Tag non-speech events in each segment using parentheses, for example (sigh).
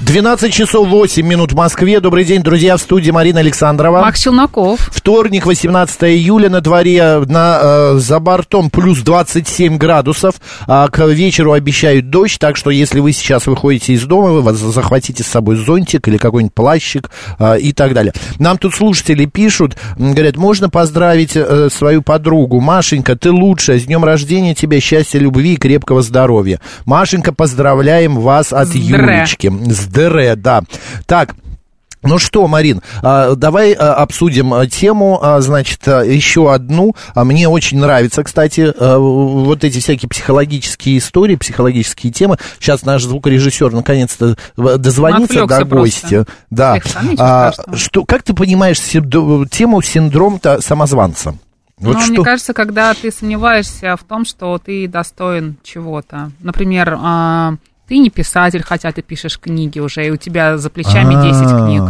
12 часов 8 минут в Москве. Добрый день, друзья, в студии Марина Александрова. Макс Челноков. Вторник, 18 июля, на дворе на, э, за бортом плюс 27 градусов. А к вечеру обещают дождь, так что если вы сейчас выходите из дома, вы захватите с собой зонтик или какой-нибудь плащик э, и так далее. Нам тут слушатели пишут, говорят, можно поздравить э, свою подругу. Машенька, ты лучшая, с днем рождения тебе, счастья, любви и крепкого здоровья. Машенька, поздравляем вас от Здре. Юлечки. ДР, да. Так, ну что, Марин, а, давай а, обсудим а, тему, значит, еще одну. Мне очень нравится, кстати, вот эти всякие психологические истории, психологические темы. Сейчас наш звукорежиссер наконец-то в- дозвонится отвлекся до гостя. просто. Да. Александр, А, что, как ты понимаешь тему синдром-то самозванца? Вот что? мне кажется, когда ты сомневаешься в том, что ты достоин чего-то. Например, ты не писатель, хотя ты пишешь книги уже, и у тебя за плечами 10 А. книг.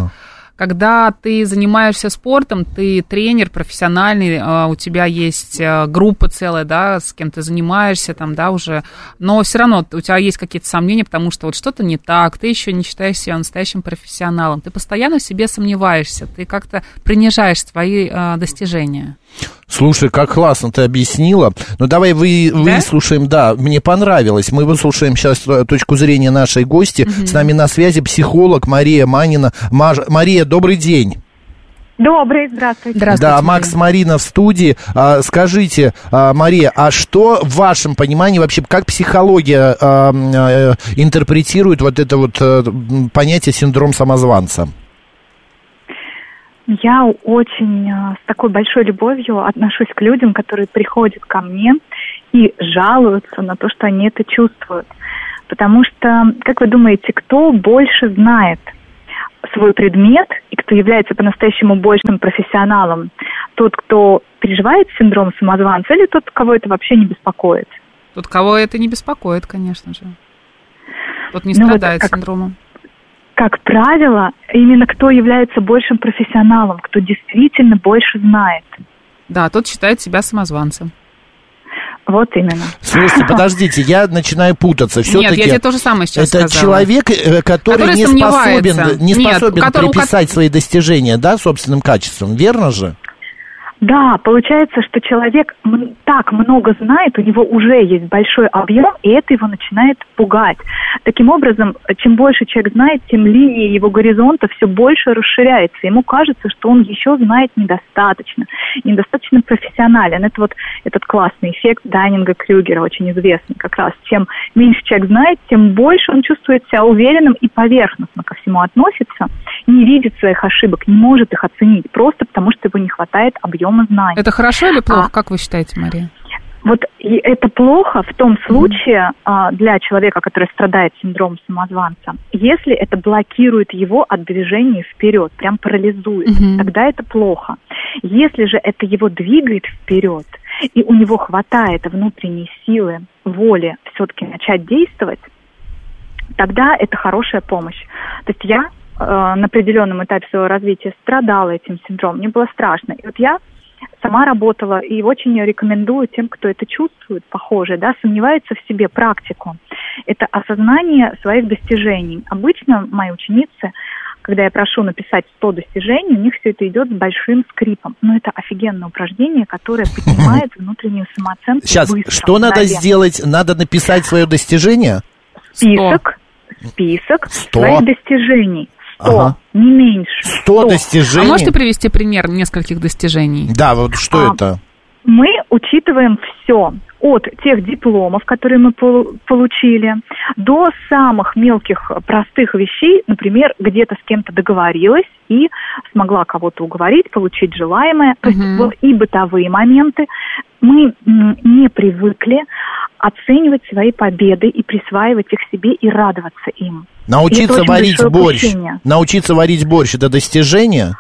Когда ты занимаешься спортом, ты тренер профессиональный, а, у тебя есть а, группа целая, да, с кем ты занимаешься, там, да, уже, но все равно у тебя есть какие-то сомнения, потому что вот что-то не так, ты еще не считаешь себя настоящим профессионалом, ты постоянно в себе сомневаешься, ты как-то принижаешь свои достижения. Слушай, как классно ты объяснила. Ну, давай вы, Да? выслушаем, да, мне понравилось. Мы выслушаем сейчас э, точку зрения нашей гости. С нами на связи психолог Мария Манина. Маж- Мария, добрый день. Добрый, здравствуйте. Здравствуйте. да, Макс Марина в студии. А, скажите, а, Мария, а что в вашем понимании вообще, как психология а, э, интерпретирует вот это вот м, понятие синдром самозванца? Я очень э, с такой большой любовью отношусь к людям, которые приходят ко мне и жалуются на то, что они это чувствуют. Потому что, как вы думаете, кто больше знает свой предмет и кто является по-настоящему большим профессионалом? Тот, кто переживает синдром самозванца или тот, кого это вообще не беспокоит? Тут кого это не беспокоит, конечно же. Тот не Ну вот страдает как- синдромом. Как правило, именно кто является большим профессионалом, кто действительно больше знает. Да, тот считает себя самозванцем. Вот именно. Слушайте, подождите, я начинаю путаться. Все-таки Нет, я тебе то же самое сейчас это сказала. человек, э, который, Который не способен, не Нет, способен который- у приписать свои достижения, да, собственным качеством, верно же? Да, получается, что человек так много знает, у него уже есть большой объем, и это его начинает пугать. Таким образом, чем больше человек знает, тем линия его горизонта все больше расширяется. Ему кажется, что он еще знает недостаточно, недостаточно профессионален. Это вот этот классный эффект Дайнинга Крюгера, очень известный как раз. Чем меньше человек знает, тем больше он чувствует себя уверенным и поверхностно ко всему относится, не видит своих ошибок, не может их оценить, просто потому что его не хватает объема знаний. Это хорошо или плохо? А. Как вы считаете, Мария? Вот и это плохо в том случае а, для человека, который страдает синдромом самозванца, если это блокирует его от движения вперед, прям парализует, Мгм. тогда это плохо. Если же это его двигает вперед, и у него хватает внутренней силы, воли все-таки начать действовать, тогда это хорошая помощь. То есть я э, на определенном этапе своего развития страдала этим синдромом, мне было страшно. И вот я сама работала и очень рекомендую тем, кто это чувствует, похоже, да, сомневается в себе практику. Это осознание своих достижений. Обычно мои ученицы, когда я прошу написать 100 достижений, у них все это идет с большим скрипом. Но это офигенное упражнение, которое поднимает внутреннюю самооценку Сейчас, быстро, что надо сделать? Надо написать свое достижение? Список, список Сто. своих достижений. Сто, Ага. не меньше. Сто А достижений? можете привести пример нескольких достижений? Да, вот что А, это? Мы учитываем все. От тех дипломов, которые мы пол- получили, до самых мелких простых вещей, например, где-то с кем-то договорилась и смогла кого-то уговорить, получить желаемое. То есть вот и бытовые моменты. Мы не привыкли оценивать свои победы и присваивать их себе и радоваться им. И Научиться очень варить борщ. упущение. Научиться варить борщ это достижение?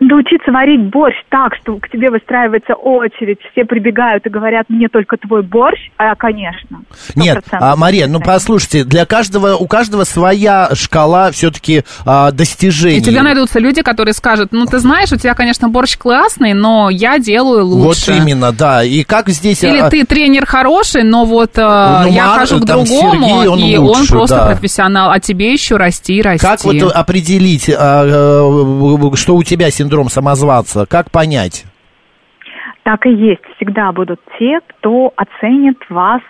Научиться варить борщ так, что к тебе выстраивается очередь, все прибегают и говорят, мне только твой борщ, а, конечно. 100% Нет, а, Мария, ну послушайте, для каждого, у каждого своя шкала все-таки достижений. И тебе найдутся люди, которые скажут, ну, ты знаешь, у тебя, конечно, борщ классный, но я делаю лучше. Вот именно, да. И как здесь... Или а, ты тренер хороший, но вот э, Ну, я Мар- хожу к там другому, Сергей, он и он лучше, просто да. профессионал, а тебе еще расти и расти. Как вот определить, а, э, что у тебя синдром самозванца? Как понять? Так и есть. Всегда будут те, кто оценит вас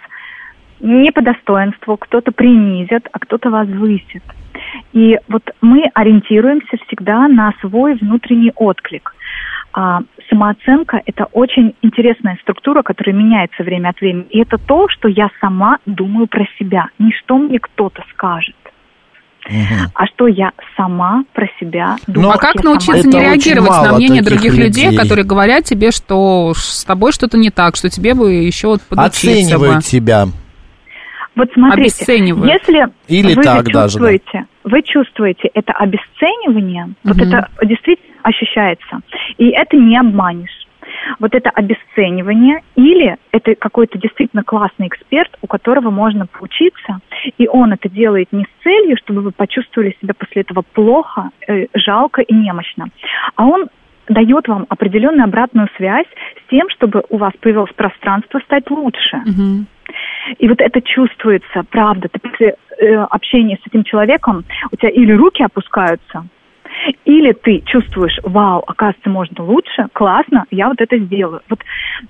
не по достоинству, кто-то принизит, а кто-то возвысит. И вот мы ориентируемся всегда на свой внутренний отклик. А самооценка – это очень интересная структура, которая меняется время от времени. И это то, что я сама думаю про себя, не что мне кто-то скажет. А что я сама про себя думаю. Ну, а как сама научиться Это не реагировать на мнение других людей, людей. которые говорят тебе, что с тобой что-то не так, что тебе бы еще вот подучиться бы. Оценивают тебя. Вот смотрите, если Или вы так же даже, да. чувствуете, вы чувствуете это обесценивание, вот Мгм. это действительно ощущается, и это не обманешь. Вот это обесценивание, или это какой-то действительно классный эксперт, у которого можно поучиться, и он это делает не с целью, чтобы вы почувствовали себя после этого плохо, э, жалко и немощно, а он дает вам определенную обратную связь с тем, чтобы у вас появилось пространство стать лучше. И вот это чувствуется, правда. Ты после э, общения с этим человеком, у тебя или руки опускаются, или ты чувствуешь, вау, оказывается, можно лучше, классно, я вот это сделаю. Вот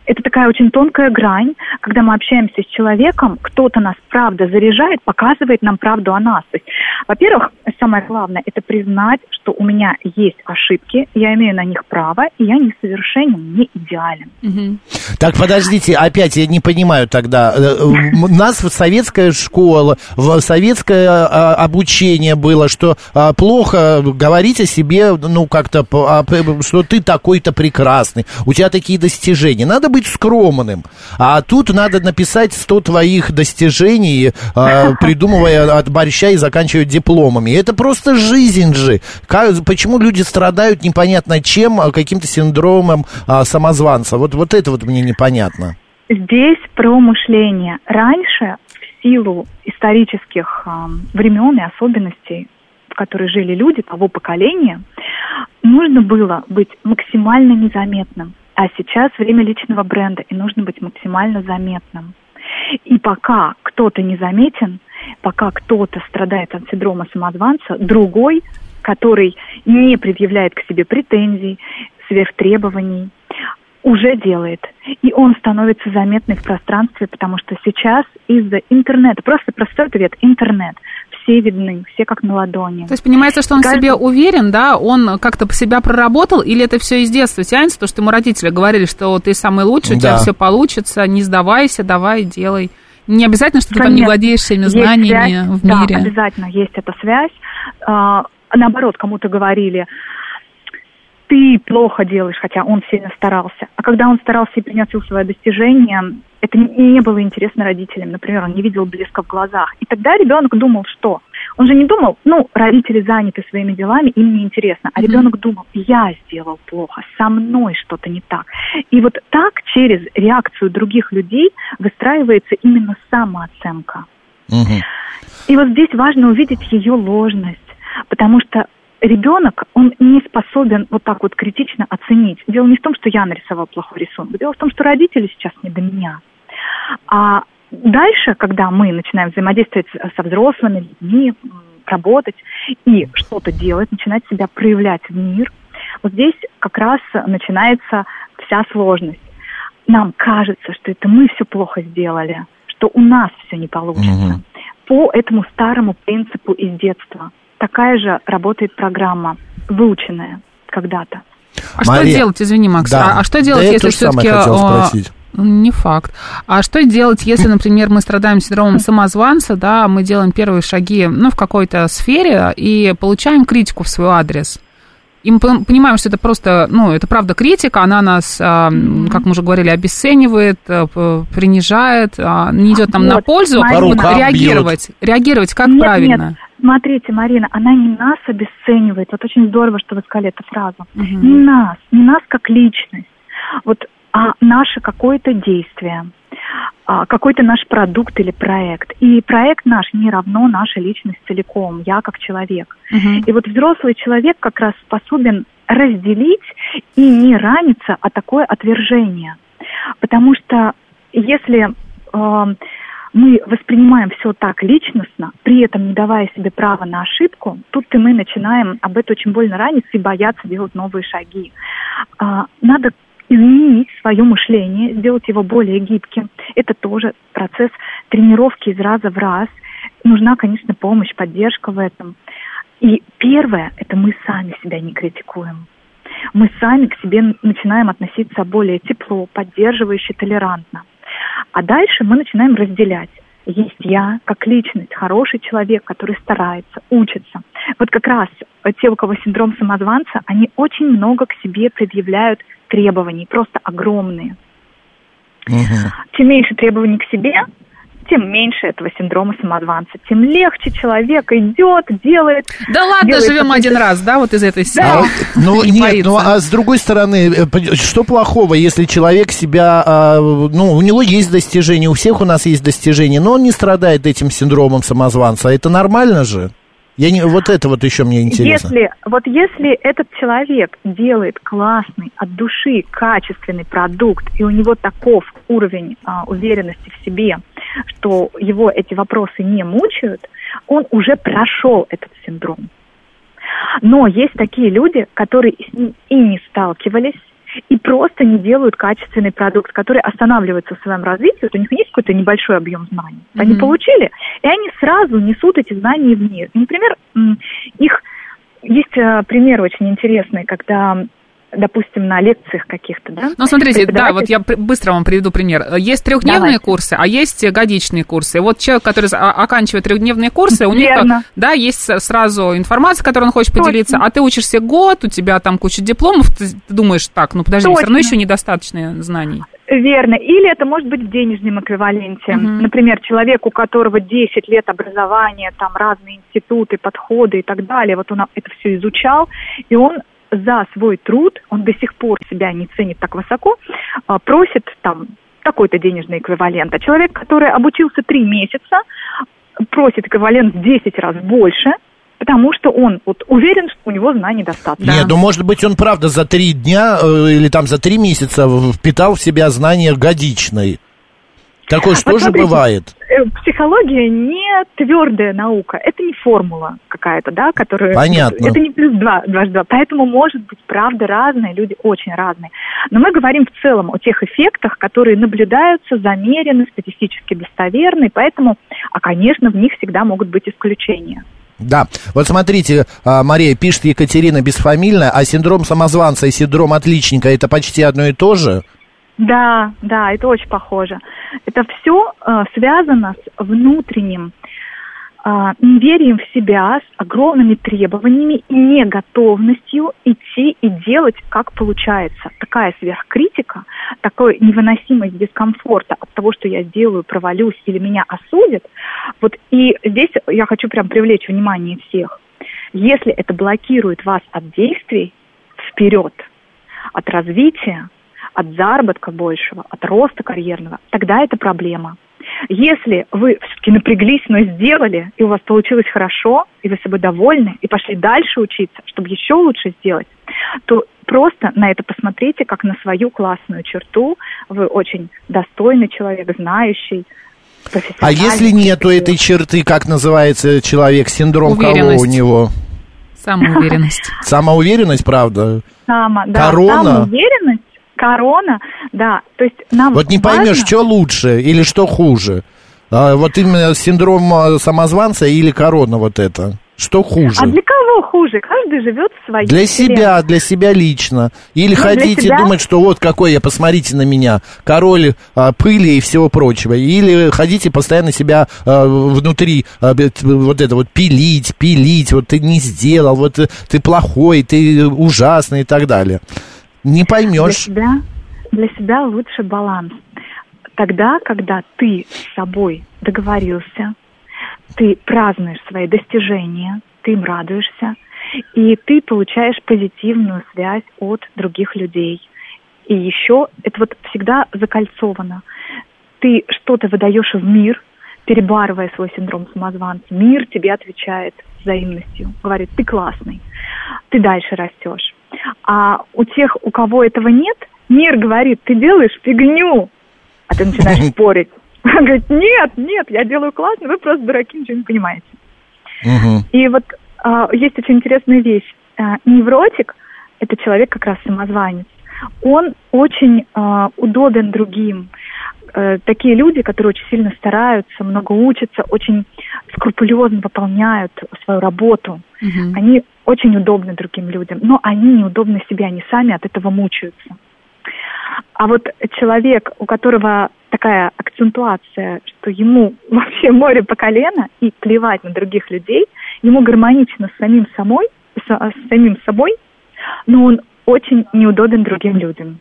это такая очень тонкая грань, когда мы общаемся с человеком, кто-то нас правда заряжает, показывает нам правду о нас. То есть, во-первых, самое главное, это признать, что у меня есть ошибки, я имею на них право, и я несовершенен, не идеален. Мгм. Так, подождите, опять я не понимаю тогда. Э, э, У нас в советская школа, в советское а, обучение было, что а, плохо говорить о себе, ну, как-то, а, что ты такой-то прекрасный, у тебя такие достижения. Надо быть скромным. А тут надо написать 100 твоих достижений, а, (laughs) придумывая от борща и заканчивая дипломами. Это просто жизнь же. Как- почему люди страдают непонятно чем, а, каким-то синдромом самозванца? Вот, вот это вот мне непонятно. Здесь про мышление. Раньше, в силу исторических ам, времен и особенностей, в которые жили люди того поколения, нужно было быть максимально незаметным. А сейчас время личного бренда, и нужно быть максимально заметным. И пока кто-то не заметен, пока кто-то страдает от синдрома самозванца, другой, который не предъявляет к себе претензий, сверхтребований, уже делает. И он становится заметный в пространстве, потому что сейчас из-за интернета, просто простой ответ, интернет, все видны, все как на ладони. То есть понимается, что он в Каждый- себе уверен, да, он как-то по себя проработал, или это все из детства тянется, то, что ему родители говорили, что ты самый лучший, у тебя Да. все получится, не сдавайся, давай, делай. Не обязательно, что ты там не Конечно, владеешь всеми есть знаниями связь, в да, мире. обязательно есть эта связь. А, наоборот, кому-то говорили, ты плохо делаешь, хотя он сильно старался. А когда он старался и приносил свои достижения, это не было интересно родителям. Например, он не видел блеска в глазах. И тогда ребенок думал, что? Он же не думал, ну, родители заняты своими делами, им не интересно. А ребенок думал, я сделал плохо, со мной что-то не так. И вот так через реакцию других людей выстраивается именно самооценка. Мгм. И вот здесь важно увидеть ее ложность, потому что ребенок, он не способен вот так вот критично оценить. Дело не в том, что я нарисовал плохой рисунок, дело в том, что родители сейчас не до меня. А дальше, когда мы начинаем взаимодействовать со взрослыми людьми, работать и что-то делать, начинать себя проявлять в мир, вот здесь как раз начинается вся сложность. Нам кажется, что это мы все плохо сделали, что у нас все не получится. Мгм. По этому старому принципу из детства. Такая же работает программа, выученная когда-то. А что Мария, делать, извини, Макс, да, а, а что да делать, я если все-таки хотел спросить. Не факт. А что делать, если, например, мы страдаем синдромом самозванца, да, мы делаем первые шаги, ну, в какой-то сфере и получаем критику в свой адрес? И мы пон- понимаем, что это просто, ну, это правда критика, она нас, а, как мы уже говорили, обесценивает, а, п- принижает, а, не идет нам на Вот, пользу. Марина. Вот По рукам реагировать, реагировать как нет, правильно? Нет. Смотрите, Марина, она не нас обесценивает. Вот очень здорово, что вы сказали эту фразу. Мгм. Не нас, не нас как личность. Вот а наше какое-то действие, а, какой-то наш продукт или проект. И проект наш не равно наша личность целиком, я как человек. Мгм. И вот взрослый человек как раз способен разделить и не раниться о такое отвержение. Потому что если э, мы воспринимаем все так личностно, при этом не давая себе права на ошибку, тут и мы начинаем об этом очень больно раниться и бояться делать новые шаги. А, надо изменить свое мышление, сделать его более гибким. Это тоже процесс тренировки из раза в раз. Нужна, конечно, помощь, поддержка в этом. И первое, это мы сами себя не критикуем. Мы сами к себе начинаем относиться более тепло, поддерживающе, толерантно. А дальше мы начинаем разделять. Есть я, как личность, хороший человек, который старается, учится. Вот как раз те, у кого синдром самозванца, они очень много к себе предъявляют требований, просто огромные. Мгм. Чем меньше требований к себе, тем меньше этого синдрома самозванца, тем легче человек идет, делает. Да ладно, делает живем один раз, да, вот из этой А серии. вот, ну (laughs) Не нет, боится. ну а с другой стороны, э, что плохого, если человек себя, а, ну у него есть достижения, у всех у нас есть достижения, но он не страдает этим синдромом самозванца, это нормально же? Я не, вот это вот еще мне интересно. Если, вот если этот человек делает классный, от души, качественный продукт, и у него таков уровень а, уверенности в себе, что его эти вопросы не мучают, он уже прошел этот синдром. Но есть такие люди, которые с ним и не сталкивались, и просто не делают качественный продукт, который останавливается в своем развитии, вот у них есть какой-то небольшой объем знаний. Они Мгм. получили, и они сразу несут эти знания в мир. Например, их есть э, пример очень интересный, когда, допустим, на лекциях каких-то, да? Ну, смотрите, да, вот я быстро вам приведу пример. Есть трехдневные Давайте. курсы, а есть годичные курсы. Вот человек, который а- оканчивает трехдневные курсы, у них, Верно. да, есть сразу информация, которой он хочет Точно. поделиться, а ты учишься год, у тебя там куча дипломов, ты, думаешь, так, ну подожди, все равно Точно. еще недостаточно знаний. Верно. Или это может быть в денежном эквиваленте. Мгм. Например, человек, у которого 10 лет образования, там разные институты, подходы и так далее, вот он это все изучал, и он за свой труд, он до сих пор себя не ценит так высоко, а, просит там такой-то денежный эквивалент. А человек, который обучился 3 месяца, просит эквивалент в 10 раз больше, потому что он вот уверен, что у него знаний достаточно. Нет, ну может быть он правда за три дня э, или там за три месяца впитал в себя знания годичной. Такое же Вот тоже смотрите, бывает. Э, Психология не твердая наука, это не формула какая-то, да, которая... Понятно. Это не плюс два, дважды два. Поэтому может быть, правда, разные, люди очень разные. Но мы говорим в целом о тех эффектах, которые наблюдаются, замерены, статистически достоверны, поэтому, а, конечно, в них всегда могут быть исключения. Да, вот смотрите, а, Мария пишет Екатерина бесфамильная, а синдром самозванца и синдром отличника это почти одно и то же? Да, да, это очень похоже. Это все связано с внутренним э, неверием в себя, с огромными требованиями и неготовностью идти и делать, как получается. Такая сверхкритика, такой невыносимость дискомфорта от того, что я сделаю, провалюсь или меня осудят. Вот и здесь я хочу прям привлечь внимание всех. Если это блокирует вас от действий вперед, от развития, от заработка большего, от роста карьерного, тогда это проблема. Если вы все-таки напряглись, но сделали, и у вас получилось хорошо, и вы собой довольны, и пошли дальше учиться, чтобы еще лучше сделать, то просто на это посмотрите как на свою классную черту. Вы очень достойный человек, знающий, А если нету этой черты, как называется человек, синдром кого у него? Самоуверенность. Самоуверенность, правда? Сама, да, Корона? самоуверенность, корона, да, то есть нам Вот не поймешь, важно- что лучше или что хуже. А, вот именно синдром а, самозванца или корона вот это. Что хуже? А для кого хуже? Каждый живет в своей Для вселенной. себя, для себя лично. Или Ну, хотите себя- думать, что вот какой я, посмотрите на меня, король а, пыли и всего прочего. Или хотите постоянно себя а, внутри а, вот это вот пилить, пилить, вот ты не сделал, вот ты плохой, ты ужасный и так далее. Не Для поймешь. себя, для себя лучше баланс. Тогда, когда ты с собой договорился, ты празднуешь свои достижения, ты им радуешься, и ты получаешь позитивную связь от других людей. И еще это вот всегда закольцовано. Ты что-то выдаешь в мир, перебарывая свой синдром самозванца. Мир тебе отвечает взаимностью, говорит, ты классный, ты дальше растешь. А у тех, у кого этого нет, мир говорит, ты делаешь фигню, а ты начинаешь спорить. (laughs) Он говорит, нет, нет, я делаю классно, вы просто дураки, ничего не понимаете. И вот а, есть очень интересная вещь. А, невротик – это человек как раз самозванец. Он очень а, удобен другим. Э, такие люди, которые очень сильно стараются, много учатся, очень скрупулезно выполняют свою работу. Мгм. Они очень удобны другим людям, но они неудобны себе, они сами от этого мучаются. А вот человек, у которого такая акцентуация, что ему (laughs) вообще море по колено и плевать на других людей, ему гармонично с самим собой, с, с самим собой, но он очень неудобен другим людям.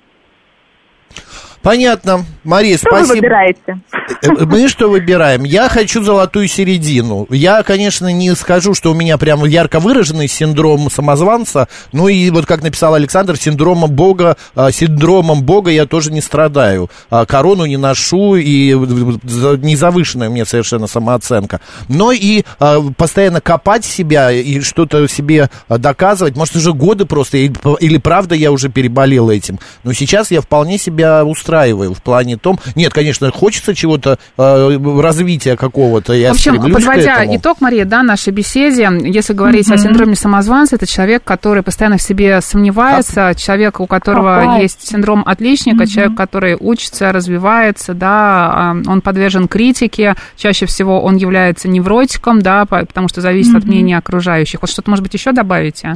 Понятно. Мария, Что вы спасибо. выбираете? Э, Мы что выбираем? Я хочу золотую середину. Я, конечно, не скажу, что у меня прям ярко выраженный синдром самозванца. Ну и вот как написал Александр, синдромом Бога, а, синдромом Бога я тоже не страдаю. А, Корону не ношу и не завышенная у меня совершенно самооценка. Но и а, постоянно копать себя и что-то себе доказывать. Может, уже годы просто, или, или правда я уже переболел этим. Но сейчас я вполне себя устраиваю в плане том... Нет, конечно, хочется чего-то, э, развития какого-то, я В общем, подводя этому. итог, Мария, да, нашей беседе, если говорить о синдроме самозванца, это человек, который постоянно в себе сомневается, человек, у которого Какая? есть синдром отличника, человек, который учится, развивается, да, а, он подвержен критике, чаще всего он является невротиком, да, по- потому что зависит от мнения окружающих. Вот что-то, может быть, еще добавите?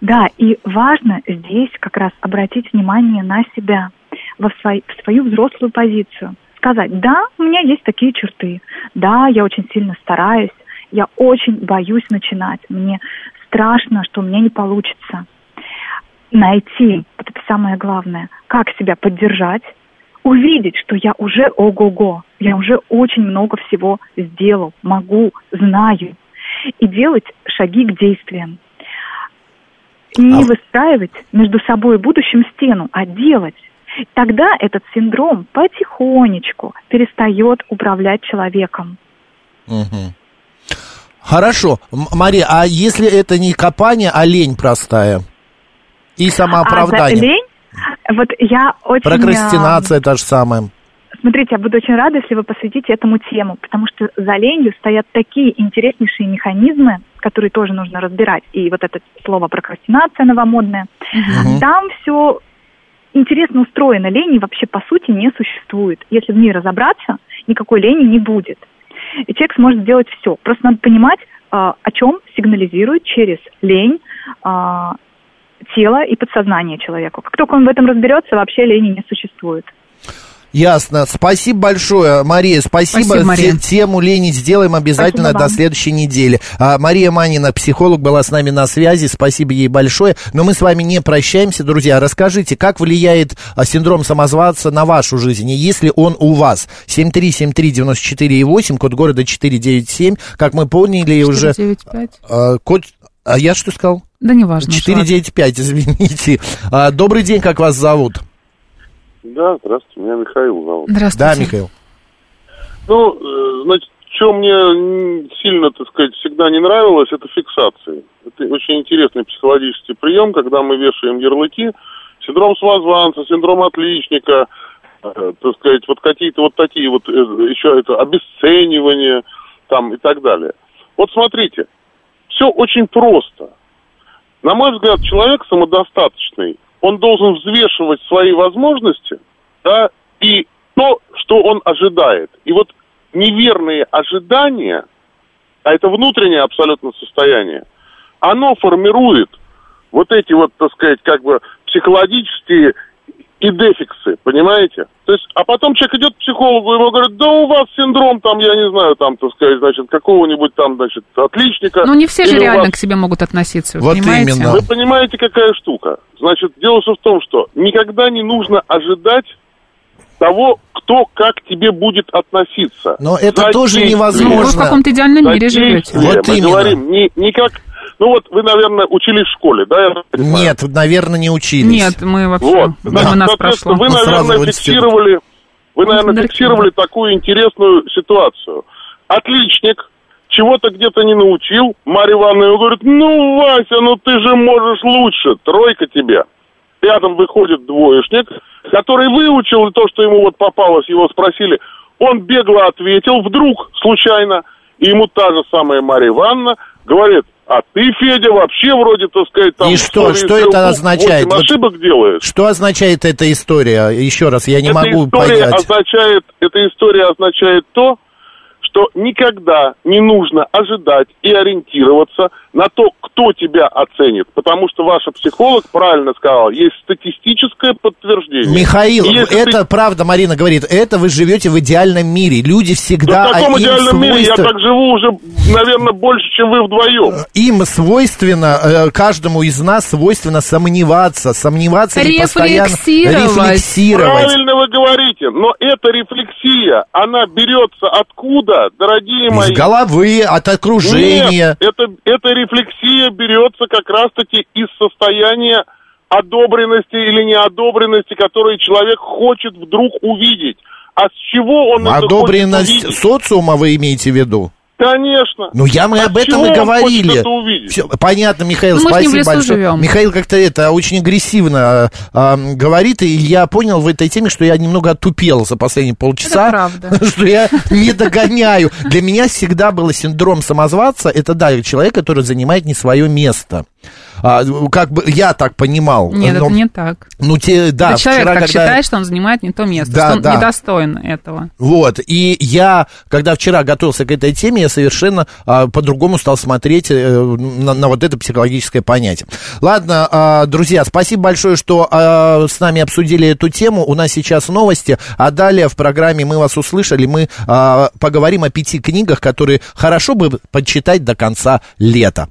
Да, и важно здесь как раз обратить внимание на себя, во свой- в свою взрослую позицию. Сказать, да, у меня есть такие черты, да, я очень сильно стараюсь, я очень боюсь начинать, мне страшно, что у меня не получится. Найти, вот это самое главное, как себя поддержать, увидеть, что я уже ого-го, я уже очень много всего сделал, могу, знаю, и делать шаги к действиям. Не А- выстраивать между собой и будущим стену, а делать. Тогда этот синдром потихонечку перестает управлять человеком. Мгм. Хорошо. Мария, а если это не копание, а лень простая? И А самооправдание? за лень, вот я очень... Прокрастинация та же самая. а, Смотрите, я буду очень рада, если вы посвятите этому тему, потому что за ленью стоят такие интереснейшие механизмы, которые тоже нужно разбирать. И вот это слово прокрастинация новомодное. Мгм. Там все интересно устроено. Лени вообще по сути не существует. Если в ней разобраться, никакой лени не будет. И человек сможет сделать все. Просто надо понимать, а, о чем сигнализирует через лень а, тело и подсознание человеку. Как только он в этом разберется, вообще лени не существует. Ясно. Спасибо большое, Мария. Спасибо. Спасибо, Мария. Те- Тему лени сделаем обязательно Спасибо до вам. следующей недели. А, Мария Манина, психолог, была с нами на связи. Спасибо ей большое. Но мы с вами не прощаемся, друзья. Расскажите, как влияет а, синдром самозванца на вашу жизнь, и если он у вас? 7373948, код города 497. Как мы поняли уже... 495? а, код... А я что сказал? Да неважно. 495, (laughs) извините. А, добрый день, как вас зовут? Да, здравствуйте, меня Михаил зовут. Здравствуйте. Да, Михаил. Ну, э, значит, что мне сильно, так сказать, всегда не нравилось, это фиксации. Это очень интересный психологический прием, когда мы вешаем ярлыки. Синдром самозванца, синдром отличника, э, так сказать, вот какие-то вот такие вот, э, еще это обесценивание там и так далее. Вот смотрите, все очень просто. На мой взгляд, человек самодостаточный, он должен взвешивать свои возможности, да, и то, что он ожидает. И вот неверные ожидания, а это внутреннее абсолютно состояние, оно формирует вот эти вот, так сказать, как бы психологические и дефиксы, понимаете? То есть, а потом человек идет к психологу, ему говорят, да у вас синдром там, я не знаю, там, так сказать, значит, какого-нибудь там, значит, отличника. Ну, не все же реально вас- к себе могут относиться, вы Вот понимаете? именно. Вы понимаете, какая штука? Значит, дело всё в том, что никогда не нужно ожидать того, кто как к тебе будет относиться. Но это За тоже действие. невозможно. Вы в каком-то идеальном За мире живете. Вот Мы именно. говорим не, не как... Ну вот вы, наверное, учились в школе, да? я понимаю? Нет, наверное, не учились. Нет, мы вообще, Вот. мимо Да, нас прошло. Вы, Ну, наверное, фиксировали, вы, наверное, Даркин. фиксировали такую интересную ситуацию. Отличник чего-то где-то не научил. Марья Ивановна говорит, ну, Вася, ну ты же можешь лучше, тройка тебе. Рядом выходит двоечник, который выучил то, что ему вот попалось, его спросили. Он бегло ответил, вдруг, случайно, и ему та же самая Марья Ивановна говорит, а ты, Федя, вообще вроде, так сказать, там... И что? Что это означает? Вот- ошибок делаешь. Что означает эта история? Еще раз, я не эта могу история понять. означает, эта история означает то, что никогда не нужно ожидать и ориентироваться на то, кто тебя оценит. Потому что ваша психолог правильно сказала, есть статистическое подтверждение. Михаил, это ты- правда, Марина говорит, это вы живете в идеальном мире. Люди Да всегда в таком идеальном мире я так живу уже, наверное, больше, чем вы вдвоем. им свойственно, э, каждому из нас свойственно сомневаться, сомневаться и постоянно Рефлексировать. рефлексировать. Правильно вы говорите, но эта рефлексия, она берется откуда, дорогие мои? Из головы, от окружения. Нет, это, эта рефлексия берется как раз-таки из состояния одобренности или неодобренности, который человек хочет вдруг увидеть. А с чего он это Одобренность хочет увидеть? социума вы имеете в виду? Конечно. Ну, я мы А об этом и говорили. Всё, понятно, Михаил, Ну, спасибо большое. живем. Михаил как-то это очень агрессивно а, говорит, и я понял в этой теме, что я немного отупел за последние полчаса. Это правда. (laughs) Что я не догоняю. Для меня всегда был синдром самозванца. Это, да, человек, который занимает не свое место. А, как бы я так понимал. Нет, Но- это не так. Ну, те, да, это человек вчера, так когда- считает, что он занимает не то место, Да, что он да. недостоин этого. Вот, и я, когда вчера готовился к этой теме, я совершенно а, по-другому стал смотреть э, на, на вот это психологическое понятие. Ладно, а, друзья, спасибо большое, что а, с нами обсудили эту тему. У нас сейчас новости, а далее в программе «Мы вас услышали» мы а, поговорим о пяти книгах, которые хорошо бы почитать до конца лета.